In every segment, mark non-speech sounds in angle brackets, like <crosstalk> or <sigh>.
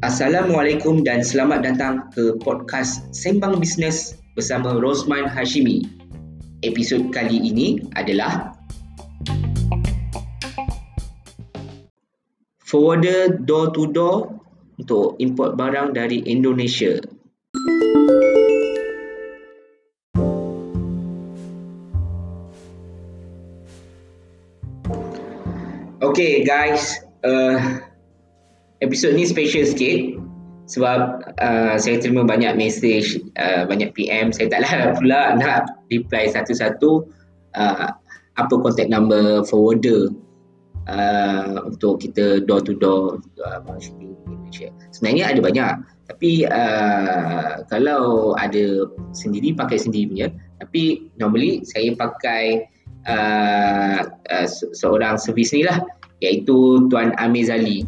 Assalamualaikum dan selamat datang ke podcast Sembang Bisnes bersama Rosman Hashimi. Episod kali ini adalah Forwarder door to door untuk import barang dari Indonesia. Okay guys, uh, episod ni special sikit sebab uh, saya terima banyak message, uh, banyak PM, saya taklah <laughs> pula nak reply satu-satu uh, apa contact number forwarder uh, untuk kita door to door uh, Malaysia. Sebenarnya ada banyak tapi uh, kalau ada sendiri pakai sendiri punya tapi normally saya pakai uh, uh, seorang servis ni lah iaitu Tuan Amir Zali.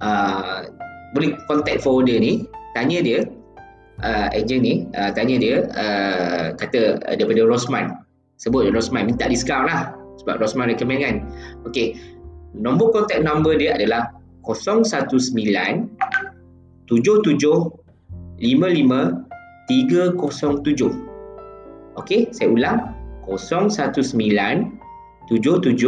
Uh, boleh contact forwarder ni tanya dia uh, agent ni uh, tanya dia uh, kata uh, daripada Rosman. Sebut Rosman minta diskaun lah sebab Rosman recommend kan. Ok nombor contact number dia adalah 019 77 55 307 ok saya ulang 019 77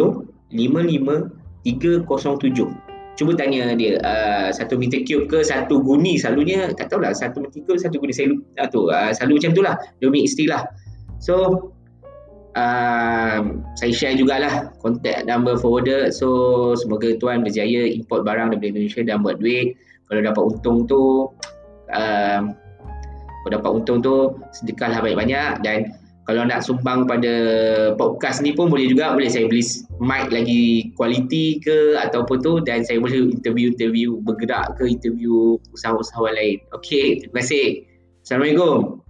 55 307 cuba tanya dia uh, satu meter cube ke satu guni? Selalunya tak tahulah satu meter cube satu guni. Saya uh, tu uh, selalu macam tu lah dia punya istilah. So uh, saya share jugalah contact number forwarder. So semoga tuan berjaya import barang daripada Indonesia dan buat duit. Kalau dapat untung tu uh, kalau dapat untung tu sedekahlah banyak-banyak. Dan kalau nak sumbang pada podcast ni pun boleh juga boleh saya beli mic lagi quality ke ataupun tu dan saya boleh interview-interview bergerak ke interview usahawan-usahawan lain. Okey, terima kasih. Assalamualaikum.